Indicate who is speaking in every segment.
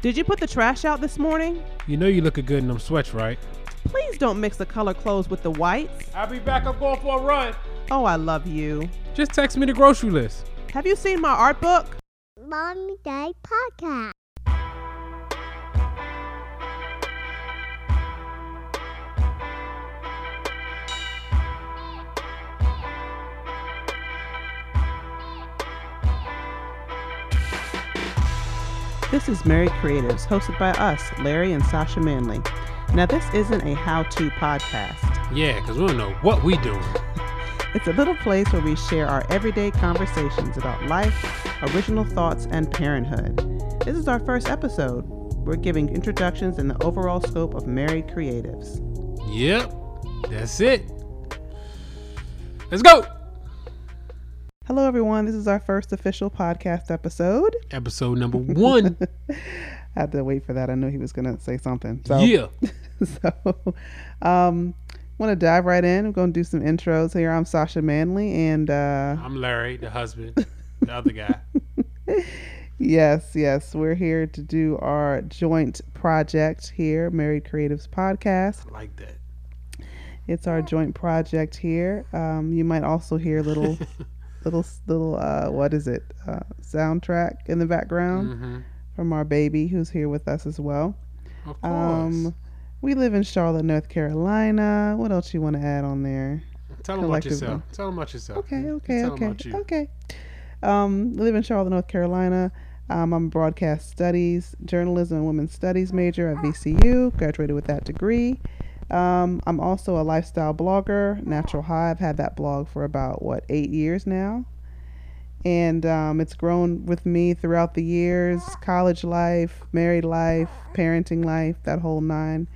Speaker 1: Did you put the trash out this morning?
Speaker 2: You know you looking good in them sweats, right?
Speaker 1: Please don't mix the color clothes with the whites.
Speaker 2: I'll be back. I'm going for a run.
Speaker 1: Oh, I love you.
Speaker 2: Just text me the grocery list.
Speaker 1: Have you seen my art book?
Speaker 3: Mommy Day Podcast.
Speaker 1: This is Married Creatives, hosted by us, Larry and Sasha Manley. Now, this isn't a how to podcast.
Speaker 2: Yeah, because we don't know what we doing.
Speaker 1: It's a little place where we share our everyday conversations about life, original thoughts, and parenthood. This is our first episode. We're giving introductions in the overall scope of Married Creatives.
Speaker 2: Yep, that's it. Let's go.
Speaker 1: Hello, everyone. This is our first official podcast episode.
Speaker 2: Episode number one.
Speaker 1: I had to wait for that. I knew he was going to say something. So,
Speaker 2: yeah.
Speaker 1: so um, want to dive right in. We're going to do some intros here. I'm Sasha Manley, and uh,
Speaker 2: I'm Larry, the husband, the other guy.
Speaker 1: yes, yes, we're here to do our joint project here, Married Creatives Podcast.
Speaker 2: I like that.
Speaker 1: It's our joint project here. Um, you might also hear little, little, little, uh, what is it? Uh, soundtrack in the background
Speaker 2: hmm
Speaker 1: from our baby who's here with us as well.
Speaker 2: Of course.
Speaker 1: Um, we live in Charlotte, North Carolina. What else you want to add on there?
Speaker 2: Tell them about yourself. Tell them about yourself.
Speaker 1: Okay, okay,
Speaker 2: tell
Speaker 1: okay, okay. Um, live in Charlotte, North Carolina. Um, I'm a broadcast studies, journalism, and women's studies major at VCU. Graduated with that degree. Um, I'm also a lifestyle blogger, Natural High. I've had that blog for about what eight years now, and um, it's grown with me throughout the years: college life, married life, parenting life, that whole nine.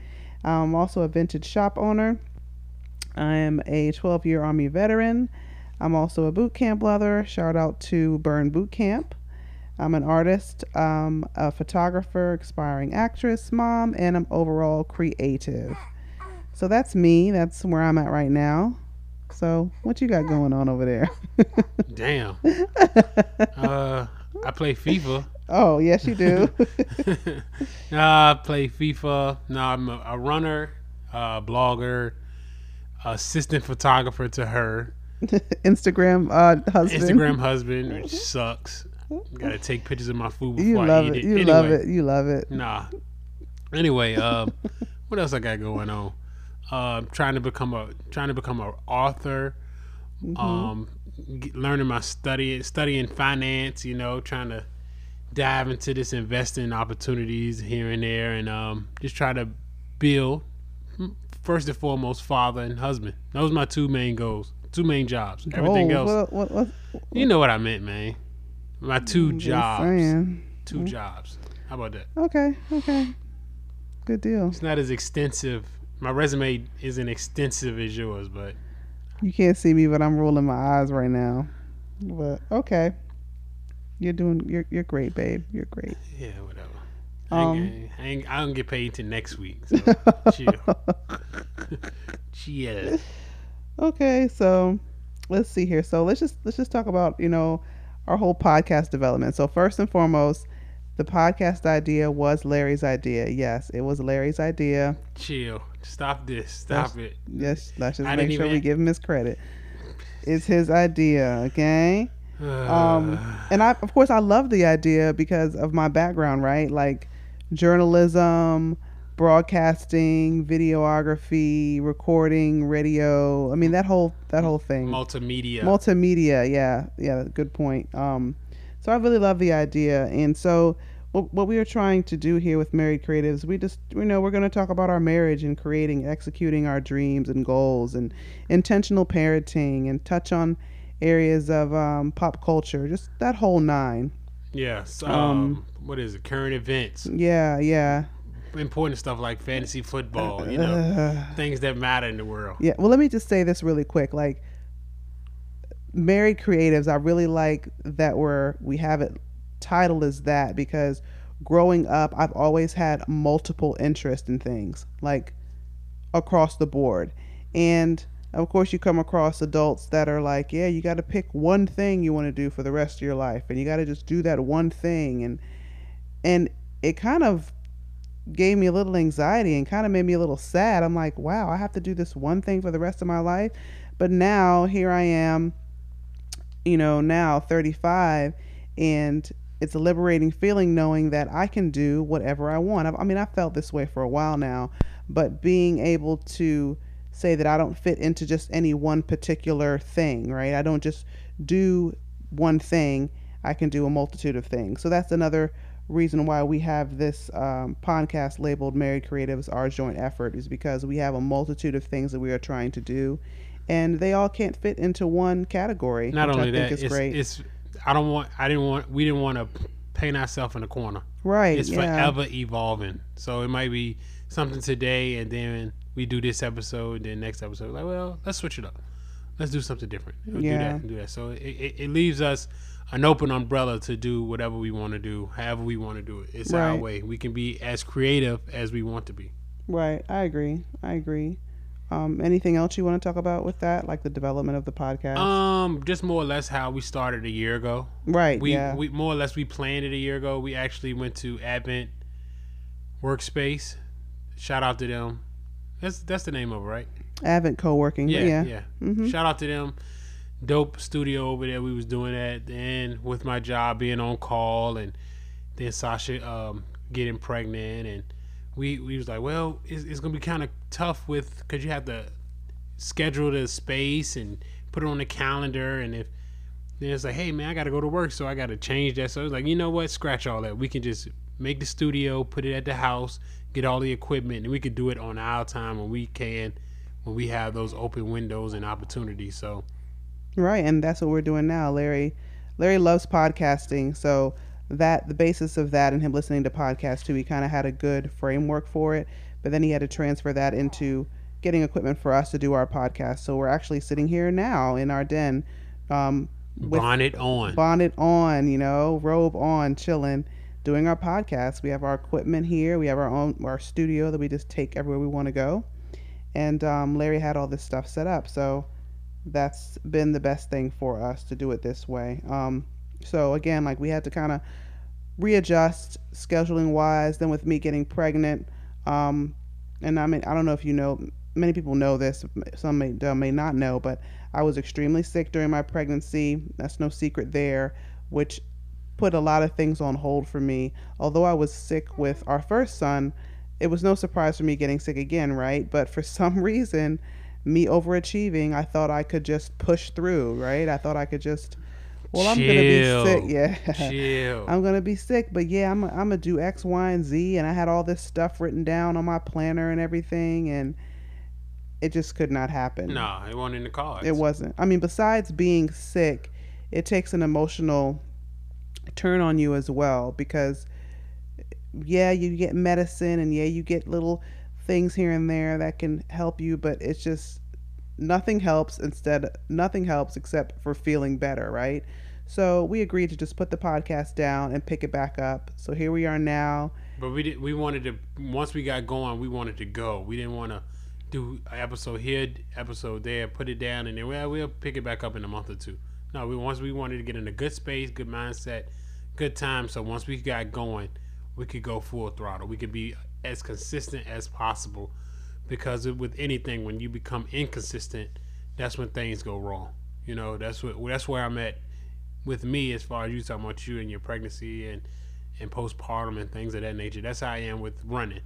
Speaker 1: I'm also a vintage shop owner. I am a 12 year Army veteran. I'm also a boot camp lover. Shout out to Burn Boot Camp. I'm an artist, um, a photographer, aspiring actress, mom, and I'm overall creative. So that's me. That's where I'm at right now. So what you got going on over there?
Speaker 2: Damn. Uh, I play FIFA.
Speaker 1: oh yes, you do.
Speaker 2: nah, I play FIFA. No, I'm a, a runner, uh, blogger, assistant photographer to her,
Speaker 1: Instagram uh, husband.
Speaker 2: Instagram husband, which sucks. Got to take pictures of my food before
Speaker 1: You
Speaker 2: I
Speaker 1: love
Speaker 2: eat
Speaker 1: it.
Speaker 2: it.
Speaker 1: You
Speaker 2: anyway,
Speaker 1: love it. You love it.
Speaker 2: Nah. Anyway, um, what else I got going on? Uh, trying to become a trying to become an author.
Speaker 1: Mm-hmm.
Speaker 2: Um, g- learning my study studying finance. You know, trying to dive into this investing opportunities here and there, and um, just try to build. mm, First and foremost, father and husband. Those are my two main goals, two main jobs. Everything
Speaker 1: oh,
Speaker 2: else,
Speaker 1: What, what, what,
Speaker 2: you know what I meant, man. My two
Speaker 1: just
Speaker 2: jobs,
Speaker 1: saying.
Speaker 2: 2 jobs. How about that?
Speaker 1: Okay. Okay. Good deal.
Speaker 2: It's not as extensive. My resume isn't extensive as yours, but
Speaker 1: You can't see me, but I'm rolling my eyes right now. But okay, you're doing. You're you're great, babe. You're great.
Speaker 2: yeah, whatever. I, ain't,
Speaker 1: Um,
Speaker 2: I, ain't, I don't get paid till next week. So chill. chill.
Speaker 1: Okay, so let's see here. So let's just let's just talk about you know our whole podcast development. So first and foremost, the podcast idea was Larry's idea. Yes, it was Larry's idea.
Speaker 2: Chill. Stop this. Stop it.
Speaker 1: Yes, let's just
Speaker 2: I
Speaker 1: make sure we give him his credit. It's his idea. Okay. um, and I, of course, I love the idea because of my background, right? Like journalism, broadcasting, videography, recording, radio. I mean, that whole that whole thing.
Speaker 2: multimedia.
Speaker 1: Multimedia, yeah, yeah, good point. Um, so I really love the idea, and so what, what we are trying to do here with Married Creatives, we just you know we're going to talk about our marriage and creating, executing our dreams and goals, and intentional parenting, and touch on areas of um, pop culture, just that whole nine.
Speaker 2: yes. Um,
Speaker 1: um,
Speaker 2: what is it? Current events.
Speaker 1: Yeah, yeah,
Speaker 2: Important stuff like fantasy football. You know,
Speaker 1: Uh,
Speaker 2: things that matter in the world.
Speaker 1: Yeah. Well, let me just say this really quick. Like, married creatives, I really like that we're we have it titled as that because growing up, I've always had multiple interests in things like across the board, and of course, you come across adults that are like, yeah, you got to pick one thing you want to do for the rest of your life, and you got to just do that one thing, and and it kind of gave me a little anxiety and kind of made me a little sad. I'm like, wow, I have to do this one thing for the rest of my life. But now here I am, you know, now 35, and it's a liberating feeling knowing that I can do whatever I want. I, I mean, I felt this way for a while now, but being able to say that I don't fit into just any one particular thing, right? I don't just do one thing, I can do a multitude of things. So that's another reason why we have this um, podcast labeled Married Creatives Our Joint Effort is because we have a multitude of things that we are trying to do. And they all can't fit into one category.
Speaker 2: Not only
Speaker 1: I think
Speaker 2: that,
Speaker 1: is
Speaker 2: it's,
Speaker 1: great.
Speaker 2: it's I don't want I didn't want we didn't want to paint ourselves in a corner.
Speaker 1: right.
Speaker 2: It's
Speaker 1: yeah.
Speaker 2: forever evolving. So it might be something today, and then we do this episode, then next episode, like, well, let's switch it up. Let's do something different. We'll Do that do that. So it, it, it leaves us an open umbrella to do whatever we want to do, however we want to do it. It's our way. We can be as creative as we want to be.
Speaker 1: Right. I agree. I agree. Um, anything else you want to talk about with that, like the development of the podcast?
Speaker 2: Um, just more or less how we started a year ago.
Speaker 1: right.
Speaker 2: We,
Speaker 1: yeah.
Speaker 2: we more or less we planned it a year ago. We actually went to Advent Workspace. Shout out to them. That's that's the name of it, right?
Speaker 1: Advent co-working.
Speaker 2: Yeah,
Speaker 1: yeah.
Speaker 2: yeah.
Speaker 1: Mhm.
Speaker 2: Shout out to them. Dope studio over there. We was doing that, and with my job being on call, and then Sasha um, getting pregnant, and we we was like, well, it's, it's gonna be kind of tough with because you have to schedule the space and put it on the calendar, and if then it's like, hey man, I got to go to work, so I got to change that. So I was like, you know what? Scratch all that. We can just make the studio, put it at the house, get all the equipment, and we could do it on our time when we can, when we have those open windows and opportunities. So
Speaker 1: Right, and that's what we're doing now. Larry Larry loves podcasting, so that the basis of that and him listening to podcasts too, he kind of had a good framework for it, but then he had to transfer that into getting equipment for us to do our podcast. So we're actually sitting here now in our den, um,
Speaker 2: bonnet on.
Speaker 1: bonnet on, you know, robe on, chilling, doing our podcast. We have our equipment here. We have our own our studio that we just take everywhere we want to go, and um, Larry had all this stuff set up. So that's been the best thing for us to do it this way. Um, so again, like we had to kind of readjust scheduling wise. Then with me getting pregnant, um, and I mean I don't know if you know, many people know this, some may may not know, but I was extremely sick during my pregnancy. That's no secret there, which put a lot of things on hold for me. Although I was sick with our first son, it was no surprise for me getting sick again, right? But for some reason, me overachieving, I thought I could just push through, right? I thought I could just, well, I'm gonna be sick,
Speaker 2: Chill.
Speaker 1: yeah.
Speaker 2: Chill.
Speaker 1: I'm gonna be sick, but yeah, I'm I'm gonna do X, Y, and Z, and I had all this stuff written down on my planner and everything, and it just could not happen.
Speaker 2: no, it wasn't in the cards.
Speaker 1: It wasn't. I mean, besides being sick, it takes an emotional turn on you as well because, yeah, you get medicine and yeah, you get little things here and there that can help you, but it's just nothing helps instead nothing helps except for feeling better, right? So we agreed to just put the podcast down and pick it back up. So here we are now.
Speaker 2: But we did. We wanted to. Once we got going, we wanted to go. We didn't want to do episode here, episode there, put it down, and then well, we'll pick it back up in a month or two. No, we once we wanted to get in a good space, good mindset, good time. So once we got going, we could go full throttle. We could be as consistent as possible, because with anything, when you become inconsistent, that's when things go wrong. You know, that's what that's where I'm at with me as far as you talking about you and your pregnancy and and postpartum and things of that nature. That's how I am with running.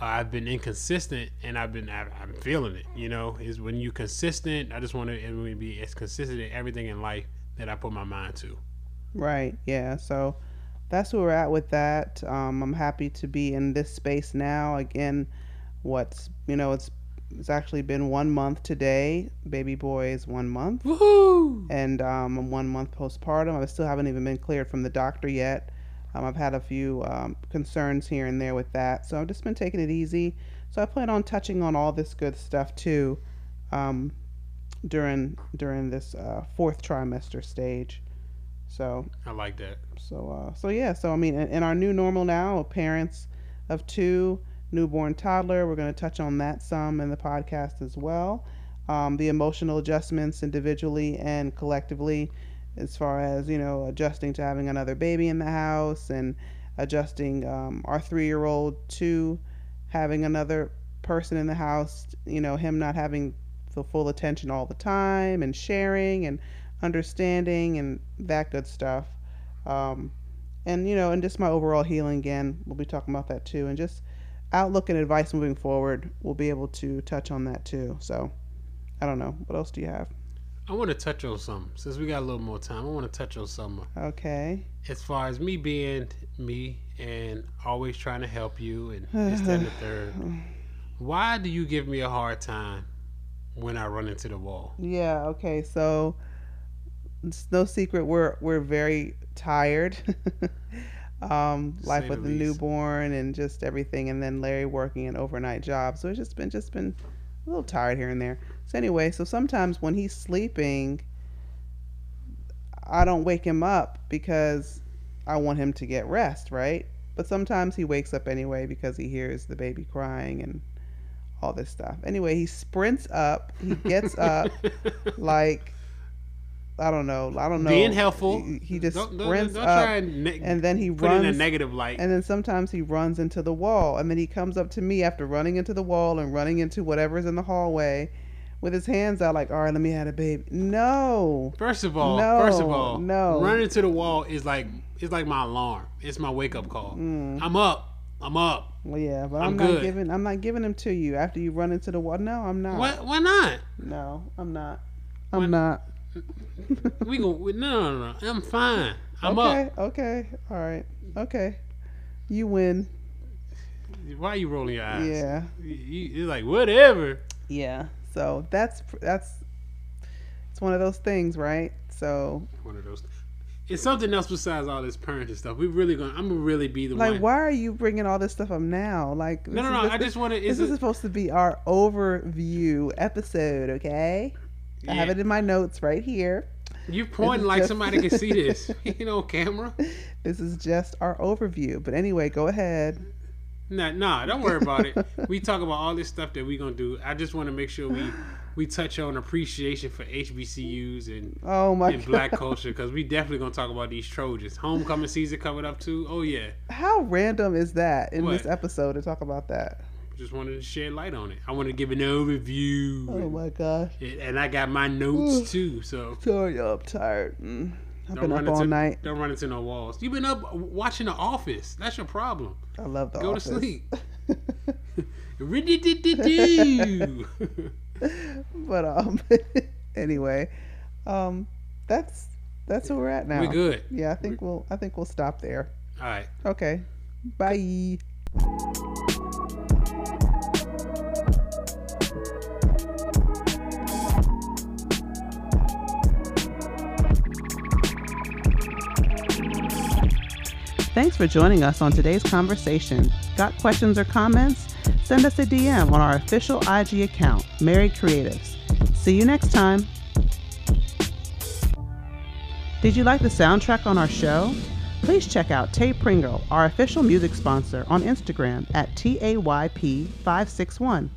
Speaker 2: Uh, I've been inconsistent and I've been I- I'm feeling it. You know, is when you consistent. I just want to be as consistent in everything in life that I put my mind to.
Speaker 1: Right. Yeah. So that's where we're at with that. Um, I'm happy to be in this space now. Again, what's you know it's it's actually been one month today. Baby boy is one month,
Speaker 2: Woohoo!
Speaker 1: and um, I'm one month postpartum. I still haven't even been cleared from the doctor yet. Um, I've had a few um, concerns here and there with that, so I've just been taking it easy. So I plan on touching on all this good stuff too um, during during this uh, fourth trimester stage. So
Speaker 2: I like that.
Speaker 1: so, uh, so yeah. So I mean, in, in our new normal now, parents of two, newborn toddler, we're going to touch on that some in the podcast as well. Um, the emotional adjustments individually and collectively, as far as you know, adjusting to having another baby in the house and adjusting um, our three year old to having another person in the house, you know, him not having the full attention all the time and sharing and understanding and that good stuff. Um, and, you know, and just my overall healing again, we'll be talking about that too. And just outlook and advice moving forward, we'll be able to touch on that too. So, I don't know. What else do you have?
Speaker 2: I want to touch on something since we got a little more time. I want to touch on something
Speaker 1: Okay.
Speaker 2: as far as me being me and always trying to help you and this, that, and the third. Why do you give me a hard time when I run into the wall?
Speaker 1: Yeah, okay. So it's no secret we're we're very tired. um life with a newborn and just everything and then Larry working an overnight job. So it's just been just been a little tired here and there. So anyway, so sometimes when he's sleeping I don't wake him up because I want him to get rest, right? But sometimes he wakes up anyway because he hears the baby crying and all this stuff. Anyway, he sprints up, he gets up like I don't know, I don't know.
Speaker 2: Being helpful.
Speaker 1: He, he just
Speaker 2: don't, don't, don't
Speaker 1: up,
Speaker 2: try and ne-
Speaker 1: and then he
Speaker 2: put it in a
Speaker 1: runs,
Speaker 2: negative light.
Speaker 1: and then sometimes he runs into the wall, and then he comes up to me after running into the wall and running into whatever's in the hallway, with his hands out like, all right, let me have a baby. No,
Speaker 2: First of all,
Speaker 1: No,
Speaker 2: first of all,
Speaker 1: no.
Speaker 2: running to the wall is like it's like my alarm. It's my wake up call.
Speaker 1: Mm.
Speaker 2: I'm up. I'm up.
Speaker 1: well, yeah, but
Speaker 2: I'm
Speaker 1: I'm, not
Speaker 2: good.
Speaker 1: giving, I'm not giving him to you after you run into the wall. No, I'm not.
Speaker 2: Why? Why not?
Speaker 1: No, I'm not. I'm
Speaker 2: When-
Speaker 1: not.
Speaker 2: We go. No, no, no. I'm fine. I'm
Speaker 1: okay,
Speaker 2: up.
Speaker 1: okay, all right, okay. You win.
Speaker 2: Why are you rolling your eyes?
Speaker 1: Yeah.
Speaker 2: You, you're like whatever.
Speaker 1: Yeah. So that's that's it's one of those things, right? So
Speaker 2: One of those. It's something else besides all this parenting stuff. We really gonna. I'm gonna really be the
Speaker 1: like,
Speaker 2: one.
Speaker 1: why are you bringing all this stuff up now? Like,
Speaker 2: No, no, no.
Speaker 1: This,
Speaker 2: I just want to.
Speaker 1: this is supposed to be our overview episode, okay? I have it in my notes right here.
Speaker 2: You pointing like
Speaker 1: just-
Speaker 2: somebody can see this. you know, camera.
Speaker 1: This is just our overview. But anyway, go ahead.
Speaker 2: Nah, nah, don't worry about it. We talk about all this stuff that we're gonna do. I just want to make sure we we touch on appreciation for HBCUs and,
Speaker 1: Oh my
Speaker 2: and
Speaker 1: god.
Speaker 2: black culture because we definitely gonna talk about these Trojans. Homecoming season coming up too. Oh yeah,
Speaker 1: How random is that in this episode to talk about that?
Speaker 2: Just wanted to shed light on it. I want to give an overview,
Speaker 1: Oh my gosh.
Speaker 2: and, I got my notes too. So
Speaker 1: Sorry, I'm tired. Mm. I've
Speaker 2: don't
Speaker 1: been up all
Speaker 2: into
Speaker 1: night.
Speaker 2: don't run into no walls. You've been up watching The Office. That's your problem.
Speaker 1: I love the office.
Speaker 2: Go
Speaker 1: office.
Speaker 2: to sleep.
Speaker 1: But um anyway um that's that's where we're at now
Speaker 2: We're good.
Speaker 1: yeah i think we'll i think we'll stop there
Speaker 2: All right.
Speaker 1: okay bye Thanks for joining us on today's conversation. Got questions or comments? Send us a DM on our official IG account, Married Creatives. See you next time. Did you like the soundtrack on our show? Please check out Tay Pringle, our official music sponsor, on Instagram at TAYP561.